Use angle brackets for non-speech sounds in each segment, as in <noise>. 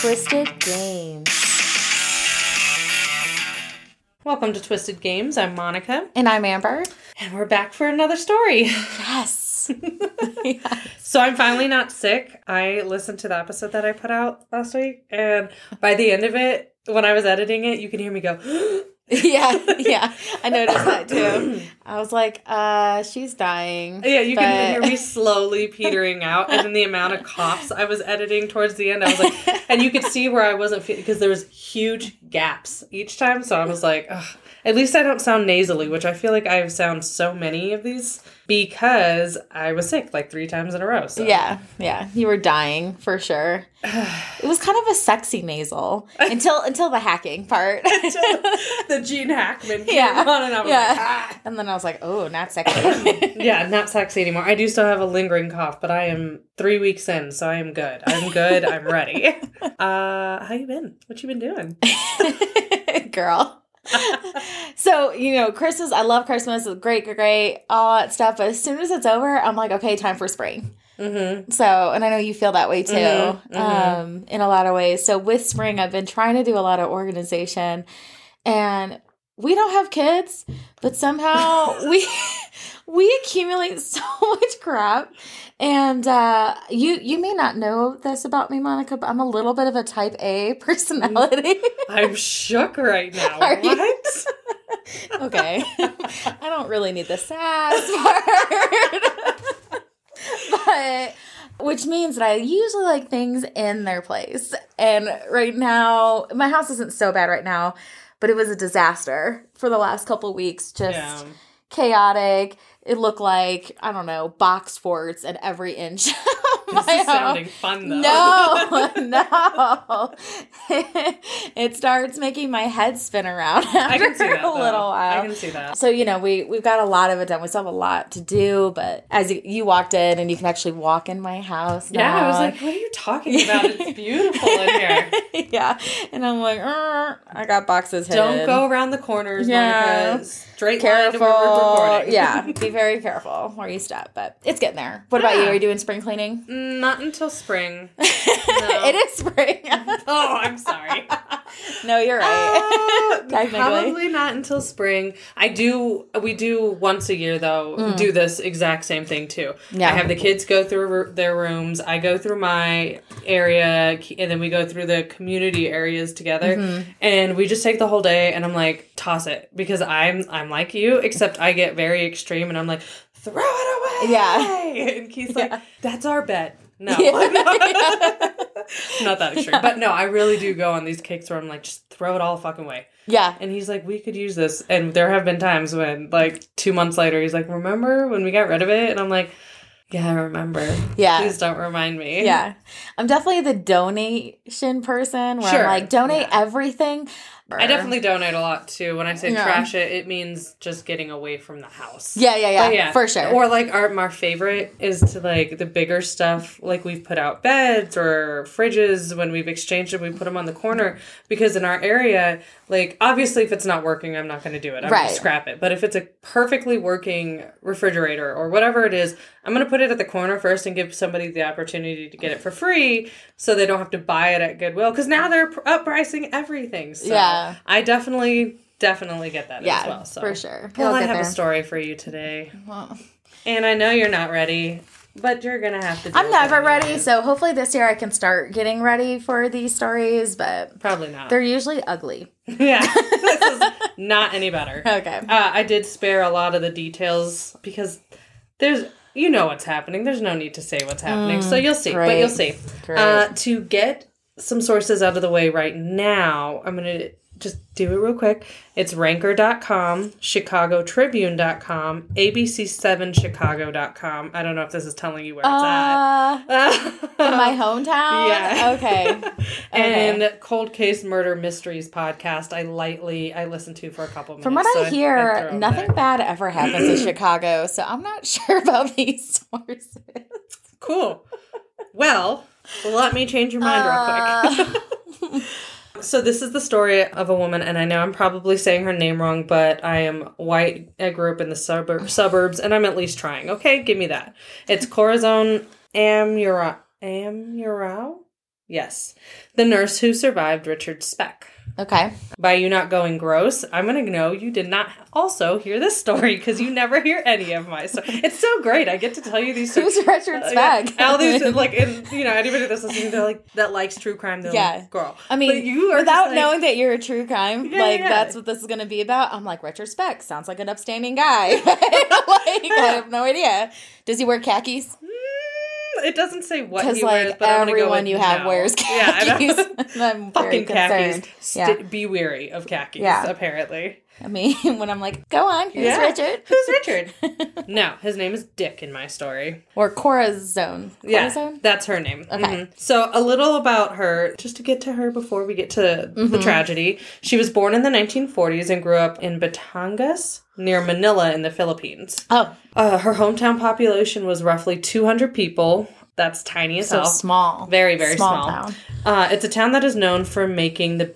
Twisted Games. Welcome to Twisted Games. I'm Monica, And I'm Amber. and we're back for another story. Yes. <laughs> yes. So I'm finally not sick. I listened to the episode that I put out last week, and by the end of it, when I was editing it, you can hear me go, <gasps> <laughs> Yeah, yeah. I <laughs> noticed that too. I was like, uh, she's dying. Yeah, you can hear me <laughs> slowly petering out, and then the amount of coughs I was editing towards the end, I was like, and you could see where I wasn't feeling because there was huge gaps each time. So I was like, Ugh. At least I don't sound nasally, which I feel like I have sound so many of these because I was sick like three times in a row. So Yeah, yeah. You were dying for sure. <sighs> It was kind of a sexy nasal <laughs> until until the hacking part. <laughs> <laughs> the Gene Hackman came Yeah. on, and Yeah. like, ah. and then I was like, oh, not sexy. yeah, not sexy anymore. I do still have a lingering cough, but I am three weeks in, so I am good. I'm good. I'm ready. Uh, how you been? What you been doing? Girl. So, you know, Christmas, I love Christmas. It's great, great, great, all that stuff. But as soon as it's over, I'm like, okay, time for spring. Mm-hmm. So, and I know you feel that way too, Mhm, mhm. um, in a lot of ways. So, with spring, I've been trying to do a lot of organization, and we don't have kids, but somehow we <laughs> <laughs> we accumulate <laughs> so much crap. And uh, you you may not know this about me, Monica, but I'm a little bit of a Type A personality. I'm shook right <laughs> now. Are what? <laughs> okay, I don't really need the sass part. but which means that I usually like things in their place. And right now, my house isn't so bad right now, but it was a disaster for the last couple weeks. Just Yeah. chaotic. It looked like, I don't know, box forts at every inch. <laughs> <laughs> This is sounding fun though. No, <laughs> <laughs> no. it starts making my head spin around after I can see that. a though. little while. I can see that. So you know we we've got a lot of it done. We still have a lot to do, but as you, you walked in and you can actually walk in my house. Now. Yeah, I was like, what are you talking about? It's beautiful in here. yeah, and I'm like, "Er, I got boxes hidden. Don't go around the corners, Yeah. Monica. Straight line to where we're Careful. recording. yeah, be very careful where you step. But it's getting there. What about you? Are you doing spring cleaning? Mm, Not until spring. <laughs> it is spring. <laughs> Oh, I'm sorry. <laughs> no, you're right. Uh, probably not until spring. I do. We do once a year though. Do this exact same thing too. Mm. Yeah. I have the kids go through their rooms. I go through my area, and then we go through the community areas together. Mm-hmm. And we just take the whole day. And I'm like, toss it because I'm I'm like you, except I get very extreme, and I'm like, throw it away. Yeah. And Keith's like, Yeah. that's our bet. No. Yeah. <laughs> <laughs> Not that extreme. But no, I really do go on these kicks where I'm like, just throw it all fucking way. yeah. And he's like, we could use this. And there have been times when, like, two months later, he's like, remember when we got rid of it? And I'm like, yeah, I remember. Yeah. Please don't remind me. Yeah. I'm definitely the donation person where Sure. I'm like, donate Yeah. everything. I definitely donate a lot too. When I say Yeah. trash it, it means just getting away from the house. Yeah, yeah, yeah, But yeah, For sure. Or like our our favorite is to like the bigger stuff. Like we've put out beds or fridges when we've exchanged them. We put them on the corner because in our area, like obviously if it's not working, I'm not going to do it. I'm going to scrap it. But if it's a perfectly working refrigerator or whatever it is, I'm going to put it at the corner first and give somebody the opportunity to get it for free, so they don't have to buy it at Goodwill because now they're up pricing everything. So Yeah. I definitely. Definitely get that yeah, as well. So for sure. well, I get have a story for you today. Well, And I know you're not ready, but you're gonna have to. deal I'm it never ready, anyway. so hopefully this year I can start getting ready for these stories, but Probably not. they're usually ugly. <laughs> yeah, <laughs> this is not any better. Uh, Okay. I did spare a lot of the details because there's, you know, what's happening. There's no need to say what's happening, so you'll see. But Mm, you'll see. Uh, to get some sources out of the way right now, I'm gonna just do it real quick. It's ranker.com, chicagotribune.com, abc7chicago.com. I don't know if this is telling you where it's Uh, at. my <laughs> hometown? Yeah. Okay. <laughs> and Cold Case Murder Mysteries podcast. I lightly I listened to for a couple minutes. From what so I I'd hear, nothing there. bad ever happens in <clears throat> Chicago, so I'm not <laughs> sure about these sources. Cool. Well, let me change your mind real quick. So this is the story of a woman, and I know I'm probably saying her name wrong, but I am white. I grew up in the suburb- suburbs, and I'm at least trying. Okay, give me that. It's Corazon Amura Amurao. Yes. The nurse who survived Richard Speck. Okay. By you not going gross, I'm going to know you did not also hear this story because you never hear any of my stories. It's so great. I get to tell you these <laughs> stories. Who's Richard Uh, yeah. All these, <laughs> like, in, you know, anybody that's listening, they're like, that likes true crime, they're Yeah. like, girl. I mean, But you are without like- knowing that you're a true crime, Yeah, like yeah. that's what this is going to be about. I'm like Richard Speck sounds like an upstanding guy. <laughs> like I have no idea. Does he wear khakis? It doesn't say what he wears, like but I'm gonna go everyone you have no. wears Yeah, I khakis. And <laughs> I'm very Fucking khakis. concerned. St- Yeah. Be wary of khakis, Yeah. apparently. I mean, <laughs> when I'm like, go on, who's Yeah. Richard? Who's Richard? <laughs> no, his name is Dick in my story. or Corazon. Yeah, Corazon? that's her name. Okay. Mhm. So, a little about her, just to get to her before we get to Mm-hmm. the tragedy. She was born in the 1940s and grew up in Batangas, near Manila in the Philippines. Oh, Uh, her hometown population was roughly 200 people. That's tiny as so hell. small. Very, very small. town. Uh, it's a town that is known for making the.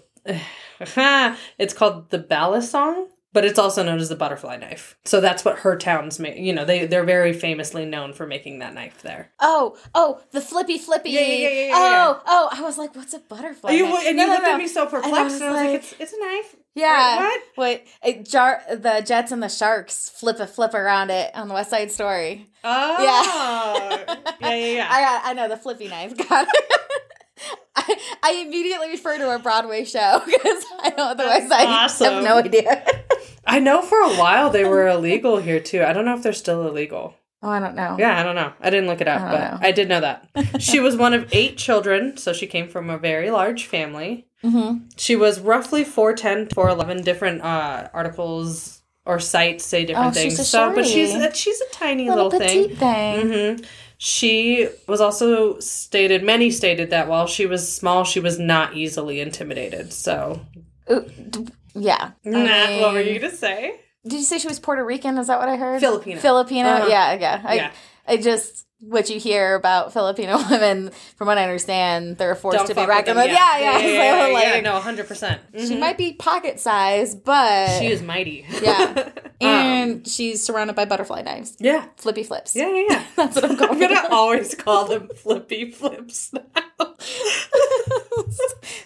<laughs> it's called the balisong, but it's also known as the butterfly knife. So that's what her town's make. You know, they they're very famously known for making that knife there. Oh, oh, the flippy flippy. Yeah, yeah, yeah, yeah, yeah, oh, oh, I was like, what's a butterfly? you, knife? and No, you no, looked no. at me so perplexed, was and I was like, like- "It's it's a knife." Yeah. What? Wait, it, jar the Jets and the Sharks flip a flip around it on the West Side Story. Oh, yeah, yeah, yeah. <laughs> I got, I know the flippy knife. <laughs> Got it. <laughs> I, I immediately refer to a Broadway show <laughs> because I know otherwise I awesome. have no idea. I know for a while they were <laughs> illegal here too. I don't know if they're still illegal. oh, I don't know. Yeah, I don't know. I didn't look it up, I but know. I did know that. she was one of eight children, so she came from a very large family. Mm-hmm. She was roughly 4'10, 4'11 different uh, articles or sites say different Oh, she's things. a so, but she's a, she's a tiny Little, little, thing. petite thing. hmm She was also stated, many stated that while she was small, she was not easily intimidated. So, Ooh, d- yeah. Nah, what were you to say? Did you say she was Puerto Rican? Is that what I heard? Filipino. Filipino. Uh-huh. Yeah, yeah. I, Yeah. I just what you hear about Filipino <laughs> women, from what I understand, they're forced Don't to be reckoned with. Yeah, yeah. yeah, yeah, <laughs> yeah, like, yeah, No, 100%. percent She might be pocket sized, but She is mighty. <laughs> Yeah. Um, and she's surrounded by butterfly knives, yeah. flippy flips. Yeah, yeah, yeah. That's what I'm going I'm gonna always call them flippy flips now.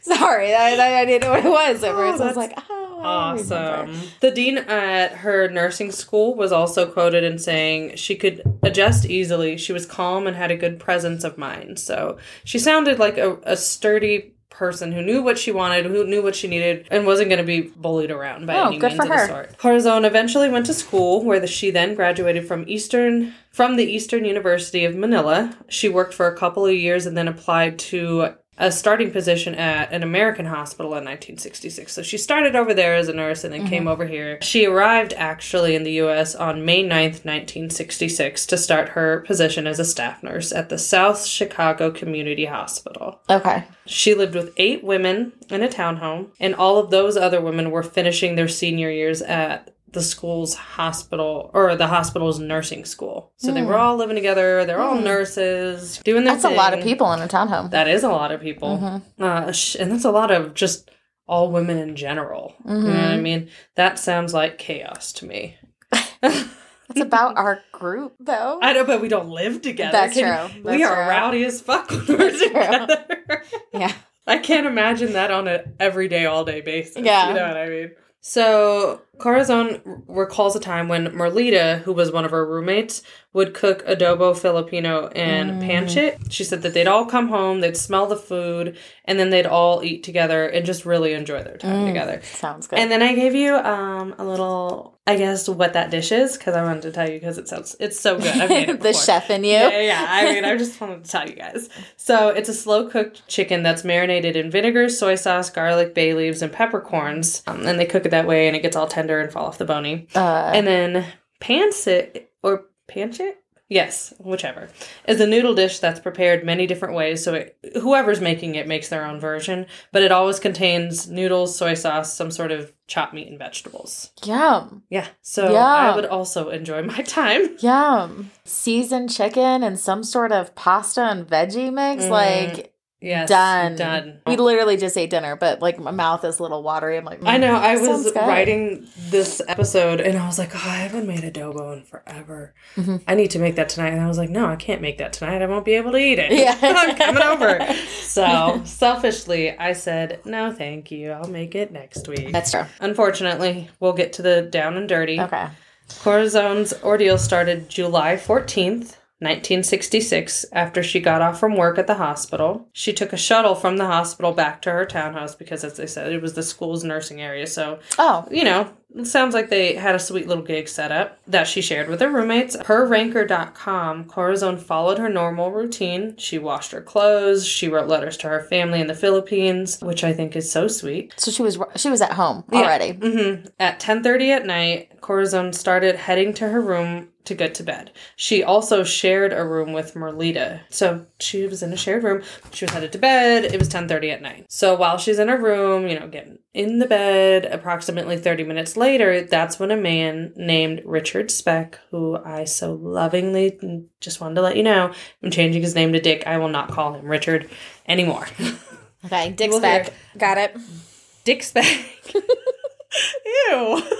Sorry, I, I, I didn't know what it was at Oh, first. I was like, oh, I remember. Oh, awesome. The dean at her nursing school was also quoted in saying she could adjust easily. She was calm and had a good presence of mind. So she sounded like a, a sturdy person who knew what she wanted, who knew what she needed, and wasn't going to be bullied around by Oh, any good means for of her. the sort. Corazon eventually went to school where the, she then graduated from Eastern from the Eastern University of Manila. She worked for a couple of years and then applied to a starting position at an American hospital in 1966. So she started over there as a nurse and then Mm-hmm. came over here. She arrived actually in the US on May 9th, 1966 to start her position as a staff nurse at the South Chicago Community Hospital. Okay. She lived with eight women in a townhome, and all of those other women were finishing their senior years at the school's hospital or the hospital's nursing school. So they were all living together. They're all nurses doing their Hmm. That's a lot of people in a townhome. That is a lot of people. Mm-hmm. Uh, sh- and that's a lot of just all women in general. You know what Mm-hmm. I mean? That sounds like chaos to me. <laughs> It's about our group, though. I know, but we don't live together. That's Can- true. we are true. rowdy as fuck when we're That's together. <laughs> yeah. I can't imagine that on an everyday, all day basis. Yeah. You know what I mean? So, Corazon recalls a time when Merlita, who was one of her roommates, would cook adobo Filipino and Mm. pancit. She said that they'd all come home, they'd smell the food, and then they'd all eat together and just really enjoy their time Mm. together. Sounds good. And then I gave you um, a little, I guess, what that dish is because I wanted to tell you because it sounds it's so good. I've made it <laughs> the chef in you. Yeah, yeah, yeah. I mean, I just wanted to tell you guys. So it's a slow cooked chicken that's marinated in vinegar, soy sauce, garlic, bay leaves, and peppercorns. Um, and they cook it that way, and it gets all tender and fall off the bony. Uh, And then pancit or pancit. Yes, whichever. Is a noodle dish that's prepared many different ways, so it, whoever's making it makes their own version, but it always contains noodles, soy sauce, some sort of chopped meat and vegetables. yum. Yeah, so Yeah. I would also enjoy my time. <laughs> Yum. Seasoned chicken and some sort of pasta and veggie mix. Mm. Like, Yes. done. Done. We literally just ate dinner, but like my mouth is a little watery. I'm like, I know. I mm, was writing this episode and I was like, oh, I haven't made adobo in forever. Mhm. I need to make that tonight. And I was like, no, I can't make that tonight. I won't be able to eat it. Yeah. <laughs> I'm coming over. <laughs> So selfishly, I said, no, thank you. I'll make it next week. That's true. Unfortunately, we'll get to the down and dirty. Okay. Corazon's ordeal started July 14th, 1966, after she got off from work at the hospital. She took a shuttle from the hospital back to her townhouse because, as they said, it was the school's nursing area. So, Oh, you know, it sounds like they had a sweet little gig set up that she shared with her roommates. Per ranker.com, Corazon followed her normal routine. She washed her clothes, she wrote letters to her family in the Philippines, which I think is so sweet. so she was she was at home Yeah. already. hmm At 10:30 at night, Corazon started heading to her room to get to bed. She also shared a room with Merlita. So she was in a shared room. She was headed to bed. It was 10:30 at night. So while she's in her room, you know, getting in the bed, approximately 30 minutes later, that's when a man named Richard Speck, who I so lovingly just wanted to let you know, I'm changing his name to Dick. I will not call him Richard anymore. <laughs> Okay, Dick Speck. Got it. Dick Speck. <laughs> Ew. <laughs>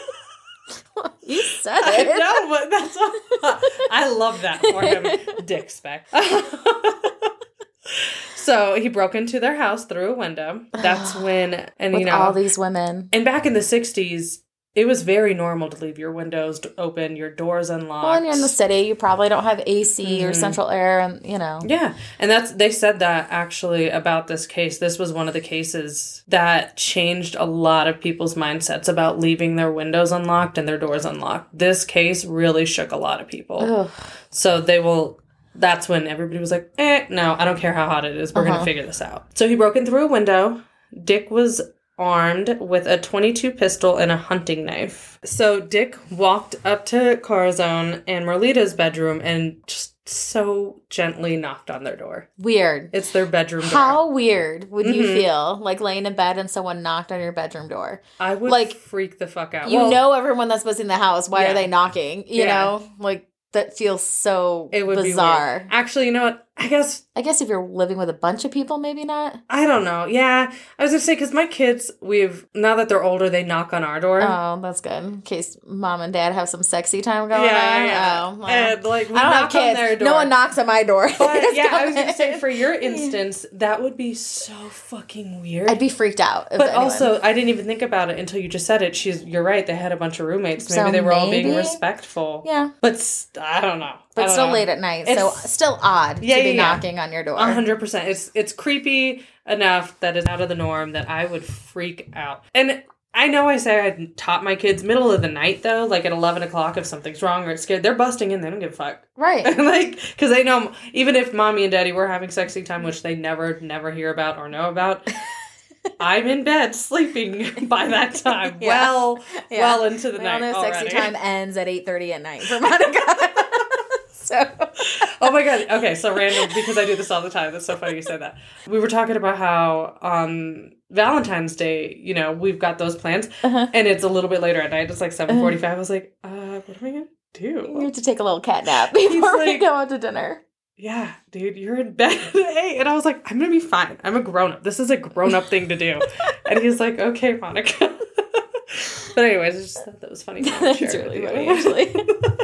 <laughs> You said I it. know, but that's I love that for him, <laughs> Dick Speck. <laughs> so he broke into their house through a window. That's <gasps> when, and With you know, all these women. and back in the '60s, it was very normal to leave your windows open, your doors unlocked. Well, when you're in the city, you probably don't have AC or Mhm. central air, and you know. Yeah, and that's they said that actually about this case. This was one of the cases that changed a lot of people's mindsets about leaving their windows unlocked and their doors unlocked. This case really shook a lot of people. Ugh. So they will. That's when everybody was like, "Eh, no, I don't care how hot it is. We're Uh-huh. gonna figure this out." So he broke in through a window. Dick was armed with a 22 pistol and a hunting knife. So Dick walked up to Corazon and Merlita's bedroom and just so gently knocked on their door. Weird. It's their bedroom door. How weird would you Mhm. feel like laying in bed and someone knocked on your bedroom door? I would like, like freak the fuck out. You Well, know everyone that's supposed in the house. Why Yeah. are they knocking? You Yeah. know, like that feels so it would bizarre. be weird. Actually, you know what? I guess I guess if you're living with a bunch of people, maybe not. I don't know. Yeah, I was gonna say because my kids, we've now that they're older, they knock on our door. Oh, that's good. In case mom and dad have some sexy time going yeah, on. yeah. Oh, well. And like we I don't knock have kids. on their door. No one knocks on my door. But <laughs> yeah, I was gonna say for your instance, that would be so fucking weird. I'd be freaked out. but anyone- also, I didn't even think about it until you just said it. She's, you're right. They had a bunch of roommates. Maybe So they were all being respectful. yeah, But st- I don't know. But don't still know. late at night, so still odd Yeah, be yeah, knocking on your door. Hundred percent. It's it's creepy enough that it's out of the norm that I would freak out. And I know I say I taught my kids middle of the night though, like at eleven o'clock if something's wrong or it's scared, they're busting in. They don't give a fuck. <laughs> Right. like because they know even if mommy and daddy were having sexy time, which they never never hear about or know about. <laughs> I'm in bed sleeping <laughs> by that time. Yeah. Well, Yeah. well into the night know already. sexy time ends at eight thirty at night for Monica. <laughs> so oh my god. Okay, so random because I do this all the time. That's so funny you said that. We were talking about how on Valentine's Day, you know, we've got those plans uh and it's a little bit later at night. It's like 7:45. I was like, "Uh, what am I going to do? you do?" have to take a little cat nap <laughs> before we go out to dinner. Yeah, dude, you're in bed at <laughs> 8 and I was like, "I'm going to be fine. I'm a grown-up. This is a grown-up thing to do." and he's like, "Okay, Monica." but anyways, I just thought that was funny. That's really funny, actually.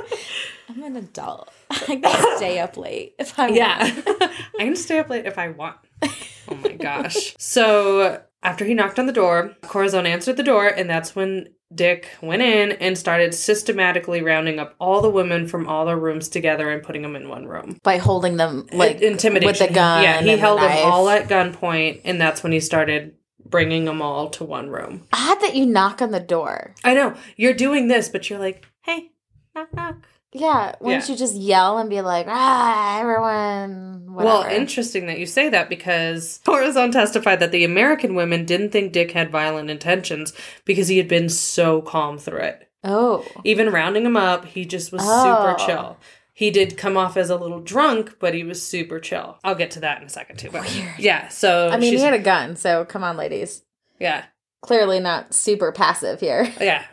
Adult. <laughs> I can stay up late if I Yeah. want. <laughs> I can stay up late if I want. <laughs> Oh my gosh. So after he knocked on the door, Corazon answered the door, and that's when Dick went in and started systematically rounding up all the women from all their rooms together and putting them in one room. By holding them like intimidation with the gun. Yeah, he and the held them all at gunpoint, and that's when he started bringing them all to one room. Odd that you knock on the door. I know you're doing this, but you're like, hey, knock knock. Yeah, wouldn't Yeah. you just yell and be like, ah, everyone, whatever. Well, interesting that you say that because Corazon testified that the American women didn't think Dick had violent intentions because he had been so calm through it. oh, Even rounding him up, he just was Oh. super chill. He did come off as a little drunk, but he was super chill. I'll get to that in a second too. But Weird. yeah, so I mean, he had a gun, so come on, ladies. yeah, Clearly not super passive here. yeah.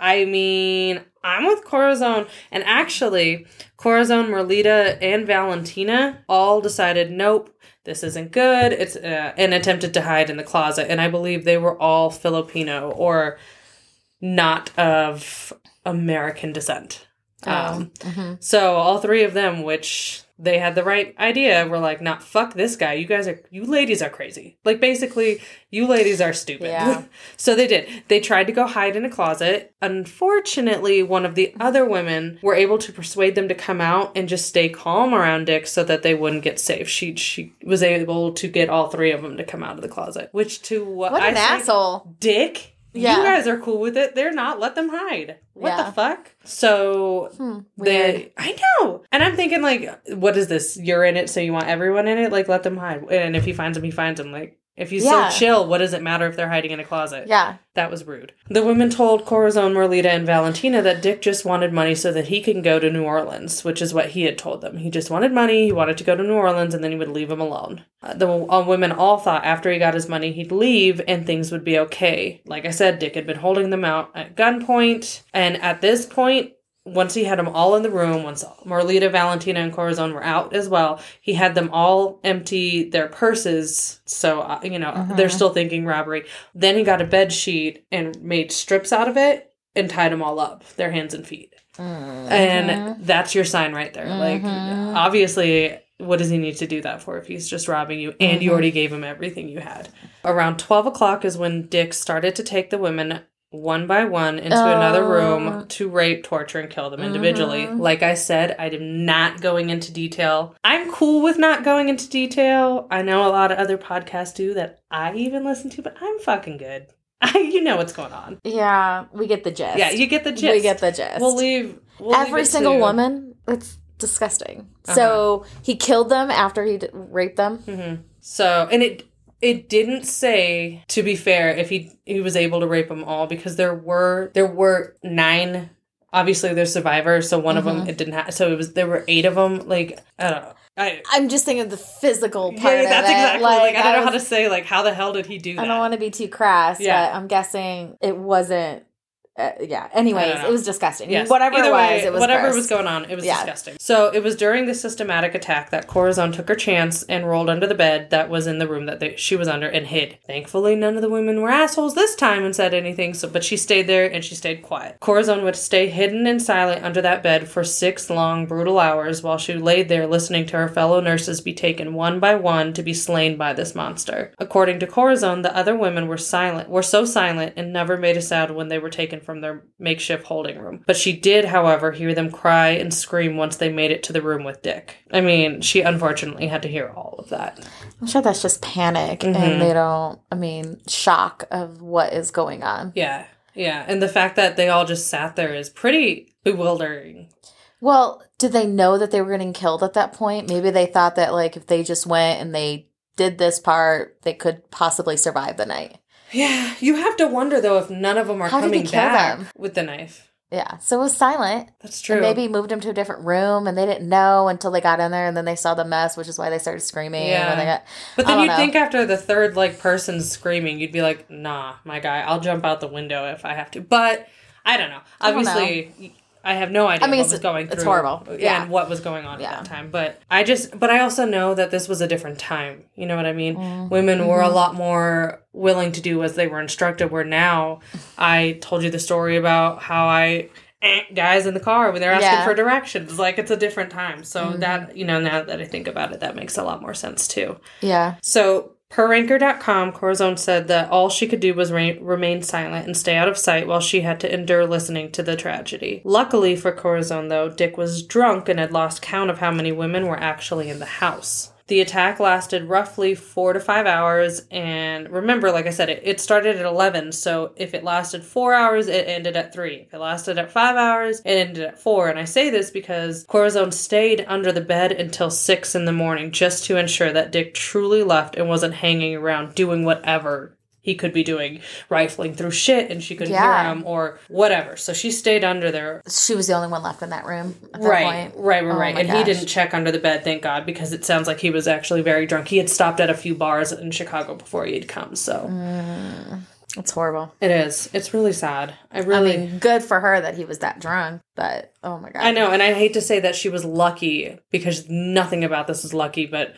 I mean, I'm with Corazon. And actually, Corazon, Merlita, and Valentina all decided, nope, this isn't good. It's uh, and attempted to hide in the closet. And I believe they were all Filipino or not of American descent. Um, mhm. so all three of them, which they had the right idea, were like, "Not fuck this guy. You guys are, you ladies are crazy. Like basically, you ladies are stupid." Yeah. <laughs> so they did. They tried to go hide in a closet. Unfortunately, one of the other women were able to persuade them to come out and just stay calm around Dick so that they wouldn't get safe. She she was able to get all three of them to come out of the closet. Which to what, What an say, asshole. Dick. Yeah. You guys are cool with it. They're not. Let them hide. What Yeah. the fuck? So Hmm, they, I know. And I'm thinking, like, what is this? You're in it, so you want everyone in it? Like, let them hide. And if he finds them, he finds them. Like, if he's Yeah. so chill, what does it matter if they're hiding in a closet? Yeah. That was rude. The women told Corazon, Merlita, and Valentina that Dick just wanted money so that he can go to New Orleans, which is what he had told them. He just wanted money, he wanted to go to New Orleans, and then he would leave him alone. Uh, the uh, women all thought after he got his money, he'd leave and things would be okay. Like I said, Dick had been holding them out at gunpoint, and at this point, once he had them all in the room, once Merlita, Valentina, and Corazon were out as well, he had them all empty their purses. So, uh, you know, they're uh-huh. still thinking robbery. Then he got a bed sheet and made strips out of it and tied them all up, their hands and feet. And mm-hmm. that's your sign right there. Like, mm-hmm. obviously, what does he need to do that for if he's just robbing you and you mm-hmm. already gave him everything you had? Around 12 o'clock is when Dick started to take the women one by one into another room um, to rape, torture, and kill them individually. Mm-hmm. Like I said, I am not going into detail. I'm cool with not going into detail. I know a lot of other podcasts do that I even listen to, but I'm fucking good. <laughs> You know what's going on. Yeah. We get the gist. Yeah, you get the gist. We get the gist. We'll leave. We'll Every it single to- woman. It's disgusting. So uh-huh. he killed them after he d- raped them. Mm-hmm. So, and it it didn't say to be fair if he he was able to rape them all because there were there were nine. Obviously, there's survivors, so one of them mm-hmm. it didn't have. So it was there were eight of them. Like I don't know. I, I'm just thinking of the physical part yeah, of that's it. exactly like, I don't know how to say like how the hell did he do that? I don't want to be too crass, Yeah. but I'm guessing it wasn't. Uh, yeah. Anyways, it was disgusting. Yes. Whatever Either it was, way, it was whatever gross. was going on, it was Yeah. disgusting. So it was during the systematic attack that Corazon took her chance and rolled under the bed that was in the room that they, she was under and hid. Thankfully, none of the women were assholes this time and said anything. So, but she stayed there and she stayed quiet. Corazon would stay hidden and silent under that bed for six long, brutal hours while she laid there listening to her fellow nurses be taken one by one to be slain by this monster. According to Corazon, the other women were silent, were so silent and never made a sound when they were taken from their makeshift holding room. But she did, however, hear them cry and scream once they made it to the room with Dick. I mean, she unfortunately had to hear all of that. I'm sure that's just panic Mm-hmm. and they don't, I mean, shock of what is going on. Yeah. Yeah. And the fact that they all just sat there is pretty bewildering. Well, did they know that they were getting killed at that point? Maybe they thought that, like, if they just went and they did this part, they could possibly survive the night. Yeah. You have to wonder, though, if none of them are How coming back them? with the knife. Yeah. So it was silent. That's true. And maybe moved them to a different room and they didn't know until they got in there and then they saw the mess, which is why they started screaming. Yeah. They got, But then you'd know. think after the third like person screaming, you'd be like, "Nah, my guy, I'll jump out the window if I have to." But I don't know. I don't Obviously, I have no idea I mean, what was going through. it's horrible. Yeah. and what was going on Yeah. at that time. But I just, but I also know that this was a different time. You know what I mean? Mm-hmm. Women were a lot more willing to do as they were instructed. Where now, I told you the story about how I. eh, Guys in the car when they're asking Yeah. Mm-hmm. for directions, like it's a different time. So that you know, now that I think about it, that makes a lot more sense too. yeah. So, per Ranker.com, Corazon said that all she could do was re- remain silent and stay out of sight while she had to endure listening to the tragedy. Luckily for Corazon, though, Dick was drunk and had lost count of how many women were actually in the house. The attack lasted roughly four to five hours, and remember, like I said, it, it started at 11, so if it lasted four hours, it ended at three. If it lasted at five hours, it ended at four. And I say this because Corazon stayed under the bed until six in the morning just to ensure that Dick truly left and wasn't hanging around doing whatever he could be doing, rifling through shit and she could Yeah. hear him or whatever. So she stayed under there She was the only one left in that room at that Right, point. right, right, Oh right. my And he didn't check under the bed, thank God, because it sounds like he was actually very drunk. He had stopped at a few bars in Chicago before he had come. So, Mm. It's horrible. It is. It's really sad. I I really. mean, good for her that he was that drunk, but oh my god. I know, and I hate to say that she was lucky because nothing about this is lucky, but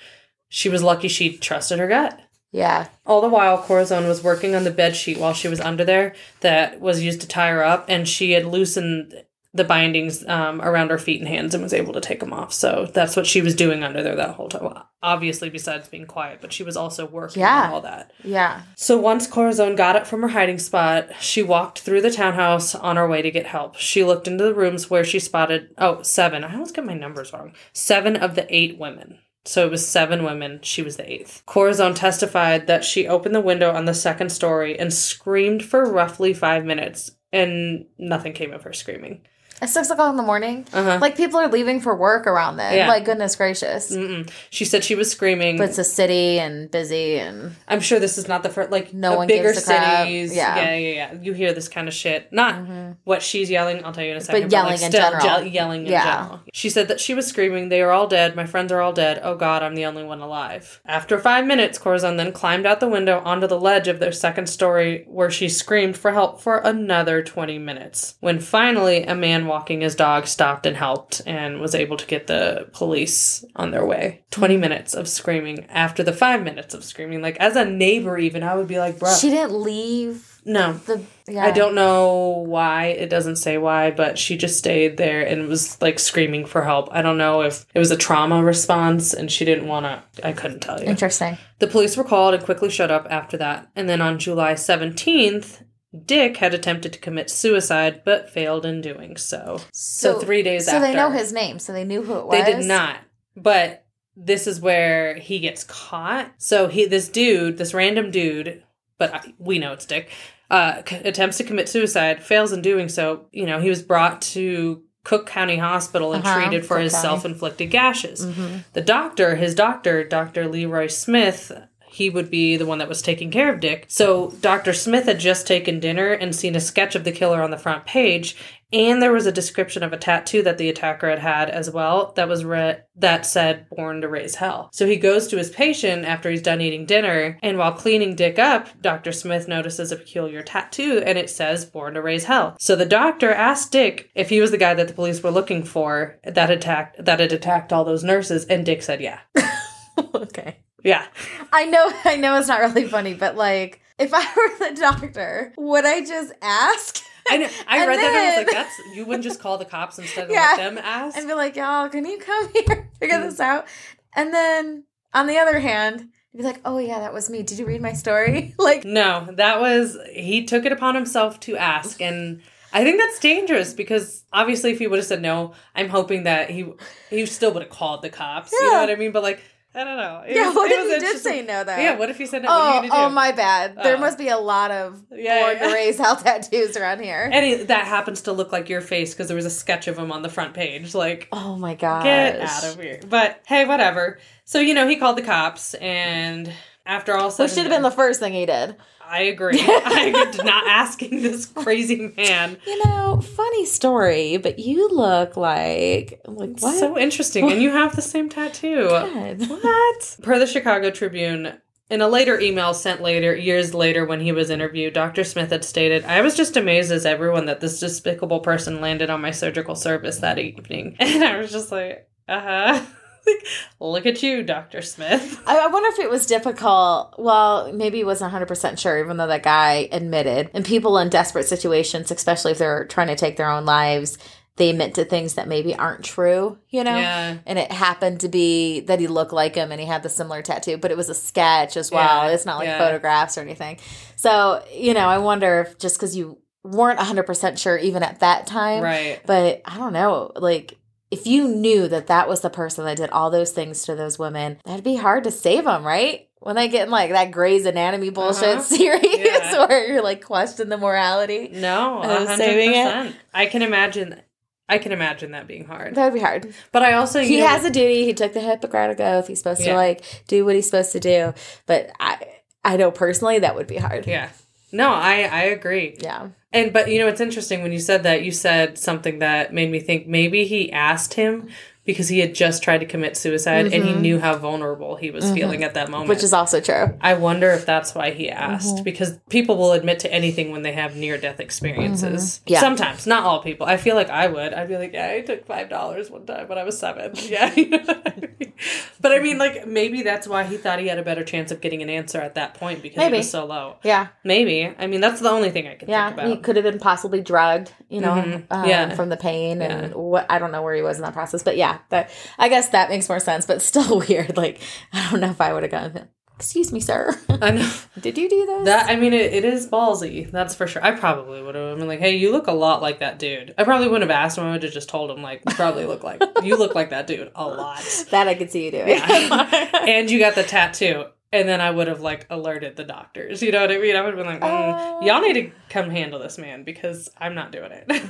she was lucky she trusted her gut. Yeah. All the while, Corazon was working on the bed sheet while she was under there that was used to tie her up, and she had loosened the bindings um, around her feet and hands and was able to take them off. So that's what she was doing under there that whole time. Obviously, besides being quiet, but she was also working Yeah. on all that. Yeah. So once Corazon got up from her hiding spot, she walked through the townhouse on her way to get help. She looked into the rooms where she spotted, oh, seven. I always get my numbers wrong. Seven of the eight women. So it was seven women. She was the eighth. Corazon testified that she opened the window on the second story and screamed for roughly five minutes, and nothing came of her screaming. At six o'clock in the morning. Uh-huh. Like people are leaving for work around then. Yeah. Like goodness gracious. Mm-mm. She said she was screaming. But it's a city and busy and I'm sure this is not the first, like, No one bigger gives cities. Yeah. yeah, yeah, yeah. You hear this kind of shit. Not what she's yelling, I'll tell you in a second. But yelling in general. yell- yelling in Yeah. general. She said that she was screaming, They are all dead. My friends are all dead. Oh God, I'm the only one alive. After five minutes, Corazon then climbed out the window onto the ledge of their second story where she screamed for help for another 20 minutes. When finally a man walking his dog stopped and helped and was able to get the police on their way. 20 minutes of screaming after the five minutes of screaming. Like, as a neighbor, even, I would be like, bruh. she didn't leave no. the yeah. I don't know why. It doesn't say why, but she just stayed there and was like screaming for help. I don't know if it was a trauma response and she didn't want to. I couldn't tell you. Interesting. The police were called and quickly showed up after that. And then on July 17th, Dick had attempted to commit suicide but failed in doing so. So, three days So after. So they know his name, so they knew who it was. They did not. But this is where he gets caught. So he, this dude, this random dude, but I- we know it's Dick, uh, c- attempts to commit suicide, fails in doing so. You know, he was brought to Cook County Hospital and Uh-huh, treated for Cook his self-inflicted gashes. Mhm. The doctor, his doctor, Dr. Leroy Smith, he would be the one that was taking care of Dick. So Dr. Smith had just taken dinner and seen a sketch of the killer on the front page, and there was a description of a tattoo that the attacker had had as well that was read that said "Born to Raise Hell." So he goes to his patient after he's done eating dinner, and while cleaning Dick up, Dr. Smith notices a peculiar tattoo, and it says "Born to Raise Hell." So the doctor asked Dick if he was the guy that the police were looking for that attacked that had attacked all those nurses, and Dick said, "Yeah." <laughs> okay. Yeah. I know <laughs> I know it's not really funny, but like if I <laughs> were the doctor, would I just ask? I know. I <laughs> read that and I was like, that's you wouldn't just call the cops instead of Yeah. let them ask. and be like, y'all, can you come here figure Mm. this out? And then on the other hand, you'd be like, oh yeah, that was me. Did you read my story? Like, no, that was he took it upon himself to ask and I think that's dangerous because obviously if he would have said no, I'm hoping that he he still would have called the cops. You know what I mean? But like I don't know. It yeah, was- what it if was you did say no though? Yeah, what if he said no? Oh, oh my bad. There Oh. must be a lot of Yeah, born yeah. to raise hell <laughs> tattoos around here. And he, that happens to look like your face because there was a sketch of him on the front page. Like, oh my god. Get out of here. But hey, whatever. So, you know, he called the cops and after all Which should have been the first thing he did. I agree. I <laughs> not asking this crazy man. You know, funny story, but you look like like what? So interesting. And you <laughs> have the same tattoo. God. What? Per the Chicago Tribune, in a later email sent later, years later, when he was interviewed, Dr. Smith had stated, I was just amazed as everyone that this despicable person landed on my surgical service that evening. <laughs> And I was just like, uh huh. <laughs> like, look at you, Dr. Smith. <laughs> I, I wonder if it was difficult. Well, maybe he wasn't 100% sure, even though that guy admitted. And people in desperate situations, especially if they're trying to take their own lives, they admit to things that maybe aren't true, you know? Yeah. And it happened to be that he looked like him and he had the similar tattoo, but it was a sketch as well. Yeah, It's not like yeah. photographs or anything. So, you know, I wonder if just because you weren't 100% sure even at that time, Right. but I don't know, like if you knew that that was the person that did all those things to those women, that'd be hard to save them, right? When they get in like that Grey's Anatomy bullshit Uh-huh. series Yeah. <laughs> where you're like question the morality, No, saving it? I can imagine. I can imagine that being hard. that'd be hard. But I also, he know, has a duty. He took the Hippocratic oath. He's supposed Yeah. to like do what he's supposed to do. But I, I know personally that would be hard. yeah. No, I I agree. Yeah. And but you know it's interesting when you said that you said something that made me think maybe he asked him because he had just tried to commit suicide and he knew how vulnerable he was feeling at that moment. Mm-hmm. Which is also true. I wonder if that's why he asked Mm-hmm. because people will admit to anything when they have near death experiences. Mm-hmm. Yeah. Sometimes, not all people. I feel like I would. I'd be like, yeah, I took five dollars one time when I was seven. <laughs> Yeah, you know what I mean? but I mean, like maybe that's why he thought he had a better chance of getting an answer at that point because Maybe. it was so low. Yeah. Maybe. I mean, that's the only thing I can Yeah. think He could have been possibly drugged, you know, um, Yeah. from the pain and what I don't know where he was in that process. But yeah, that I guess that makes more sense, but still <laughs> weird. Like, I don't know if I would have gone, excuse me, sir. I know <laughs> Did you do this? that. I mean, it, it is ballsy. That's for sure. I probably would have been like, "Hey, you look a lot like that dude." I probably wouldn't have asked him. I would have just told him, like, probably look like you look like that dude a lot." <laughs> that I could see you doing. Yeah. and you got the tattoo. And then I would have like alerted the doctors. You know what I mean? I would have been like, mm, y'all need to come handle this man because I'm not doing it.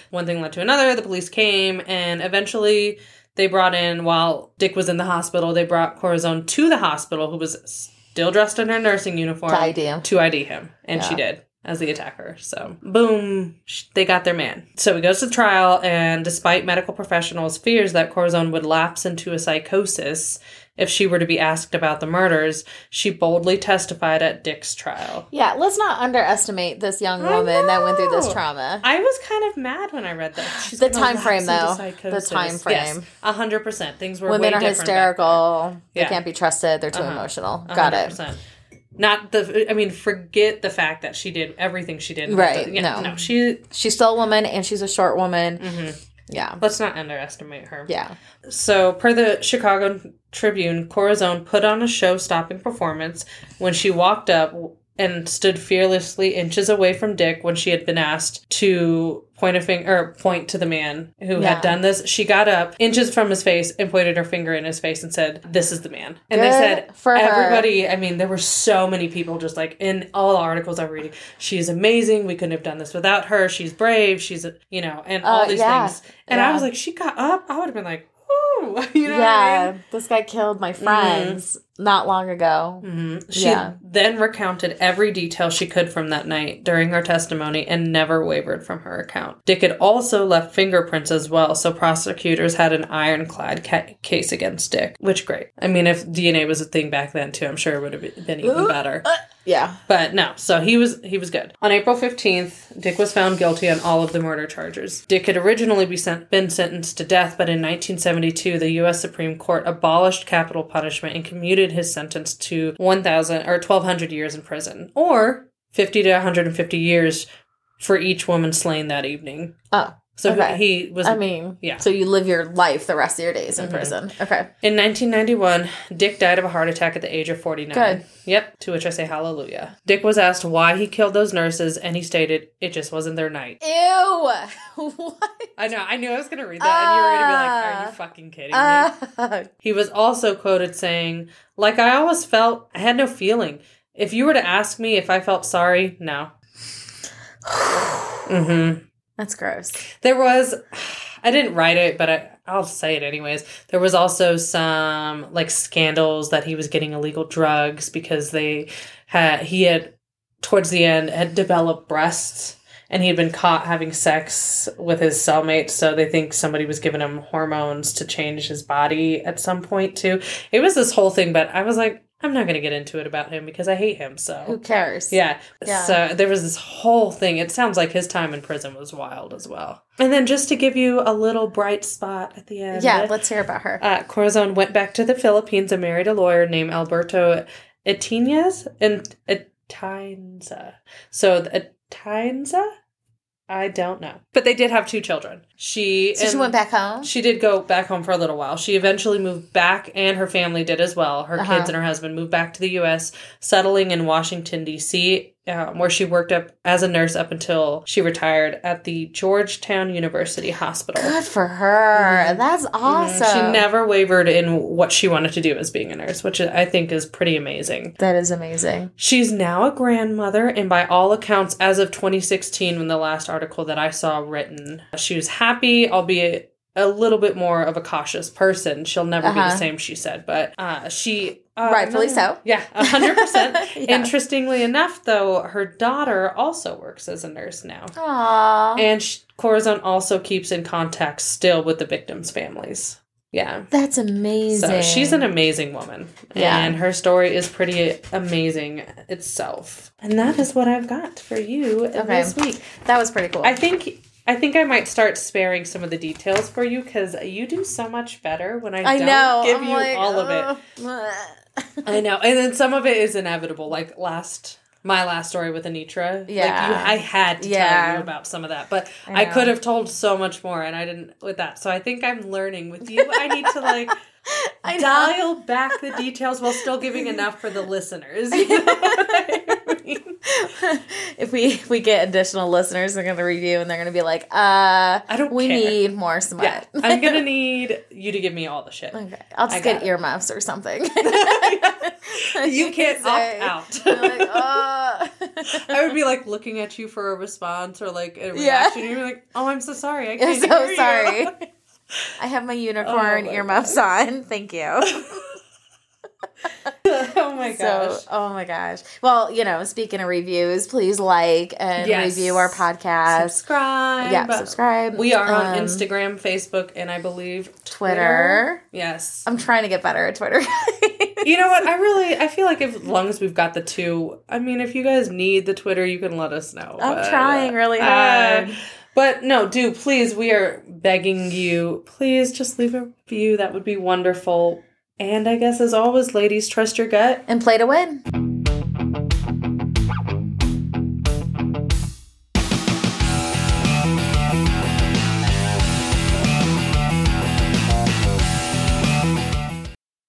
<laughs> One thing led to another. The police came and eventually they brought in, while Dick was in the hospital, they brought Corazon to the hospital, who was still dressed in her nursing uniform To ID him. to ID him. And she did as the attacker. So, boom, they got their man. So he goes to trial, and despite medical professionals' fears that Corazon would lapse into a psychosis if she were to be asked about the murders, she boldly testified at Dick's trial. Yeah, let's not underestimate this young woman that went through this trauma. I was kind of mad when I read that. She's The time frame, though. The time frame. A hundred percent. Things were Women way are different hysterical. They Yeah. can't be trusted. They're too Uh-huh. emotional. then. Got it. 100%. Not the. I mean, forget the fact that she did everything she did. Right, The- yeah, no. no. She. She's still a woman and she's a short woman. mhm. Yeah. Let's not underestimate her. Yeah. So, per the Chicago Tribune, Corazon put on a show stopping performance when she walked up and stood fearlessly inches away from Dick when she had been asked to point a finger or point to the man who Yeah. had done this. She got up inches from his face and pointed her finger in his face and said, This is the man. And they said, for her. Everybody, I mean, there were so many people just like in all the articles I'm reading, she's amazing. We couldn't have done this without her. She's brave. She's, you know, and all Uh, these yeah. things. And I was like, She got up. I would have been like, Ooh, <laughs> you know what I yeah. mean? Mm-hmm. This guy killed my friends not long ago. Mhm. She Yeah. then recounted every detail she could from that night during her testimony and never wavered from her account. Dick had also left fingerprints as well, so prosecutors had an ironclad ca- case against Dick, which great. I mean, if DNA was a thing back then too, I'm sure it would have been even better. Yeah. But no, so he was he was good. On April 15th, Dick was found guilty on all of the murder charges. Dick had originally be sent, been sentenced to death, but in 1972, the US Supreme Court abolished capital punishment and commuted his sentence to 1000 or 1200 years in prison or 50 to 150 years for each woman slain that evening. Oh. So Okay. he was I mean, Yeah. So you live your life the rest of your days in Mhm. prison. Okay. In 1991, Dick died of a heart attack at the age of 49. Good. Yep, to which I say hallelujah. Dick was asked why he killed those nurses, and he stated, it just wasn't their night. Ew. <laughs> what? I know, I knew I was going to read that, and you were going to be like, are Ah. you fucking kidding me? Uh, <laughs> He was also quoted saying, like I always felt, I had no feeling. If you were to ask me if I felt sorry, no. <sighs> hmm that's gross. There was, <sighs> I didn't write it, but I, I'll say it anyways. There was also some like scandals that he was getting illegal drugs because they had, he had, towards the end, had developed breasts and he had been caught having sex with his cellmate. So they think somebody was giving him hormones to change his body at some point too. It was this whole thing, but I was like, I'm not going to get into it about him because I hate him. So Who cares? yeah. Yeah. So there was this whole thing. It sounds like his time in prison was wild as well. And then just to give you a little bright spot at the end. Yeah. Let's hear about her. Uh, Corazon went back to the Philippines and married a lawyer named Alberto Etinez and Etinza. So Etinza? I don't know. But they did have two children. She So she went back home. she did go back home for a little while. She eventually moved back, and her family did as well. Her Uh-huh. kids and her husband moved back to the U.S., settling in Washington, D.C., um, where she worked up as a nurse up until she retired at the Georgetown University Hospital. Good for her. That's Mhm. awesome. She never wavered in what she wanted to do as being a nurse, which I think is pretty amazing. That is amazing. She's now a grandmother, and by all accounts, as of 2016, when the last article that I saw written, she was happy, albeit a little bit more of a cautious person. She'll never be Uh-huh. the same, she said. But uh, she Uh, Rightfully another- so. Yeah, a hundred percent. <laughs> Yeah. Interestingly enough, though, her daughter also works as a nurse now, Aww. and sh- Corazon also keeps in contact still with the victims' families. Yeah. That's amazing. So she's an amazing woman. Yeah. And her story is pretty amazing itself. And that is what I've got for you this week. That was pretty cool. I think I think I might start sparing some of the details for you because you do so much better when I, I don't know. give I'm you like, all of it. I know. And then some of it is inevitable. Like last my last story with Anitra. Yeah. Like you, I had to Yeah. tell you about some of that. But I I, could have told so much more and I didn't with that. So I think I'm learning with you. I need to like <laughs> I know. dial back the details while still giving enough for the listeners. <laughs> You know I mean? <laughs> if we if we get additional listeners, they're gonna review and they're gonna be like, uh, I don't we care. need more smut. Yeah, I'm gonna need you to give me all the shit. okay, I'll just I get earmuffs or something. You can't say- opt out. Like, uh. I would be like looking at you for a response or like a Yeah. reaction. You're like, "Oh, I'm so sorry. I I'm can't so hear you." sorry. I have my unicorn my earmuffs on. Thank you. <laughs> oh my gosh. So, oh my gosh. Well, you know, speaking of reviews, please like and Yes. review our podcast. subscribe. Yeah, subscribe. We are on Um, Instagram, Facebook, and I believe Twitter. Yes. I'm trying to get better at Twitter. <laughs> You know what? I really I feel like if, as long as we've got the two, I mean, if you guys need the Twitter, you can let us know. I'm But, trying really uh, hard. But no, do please. We are begging you. Please just leave a review. That would be wonderful. And I guess as always, ladies, trust your gut. and play to win.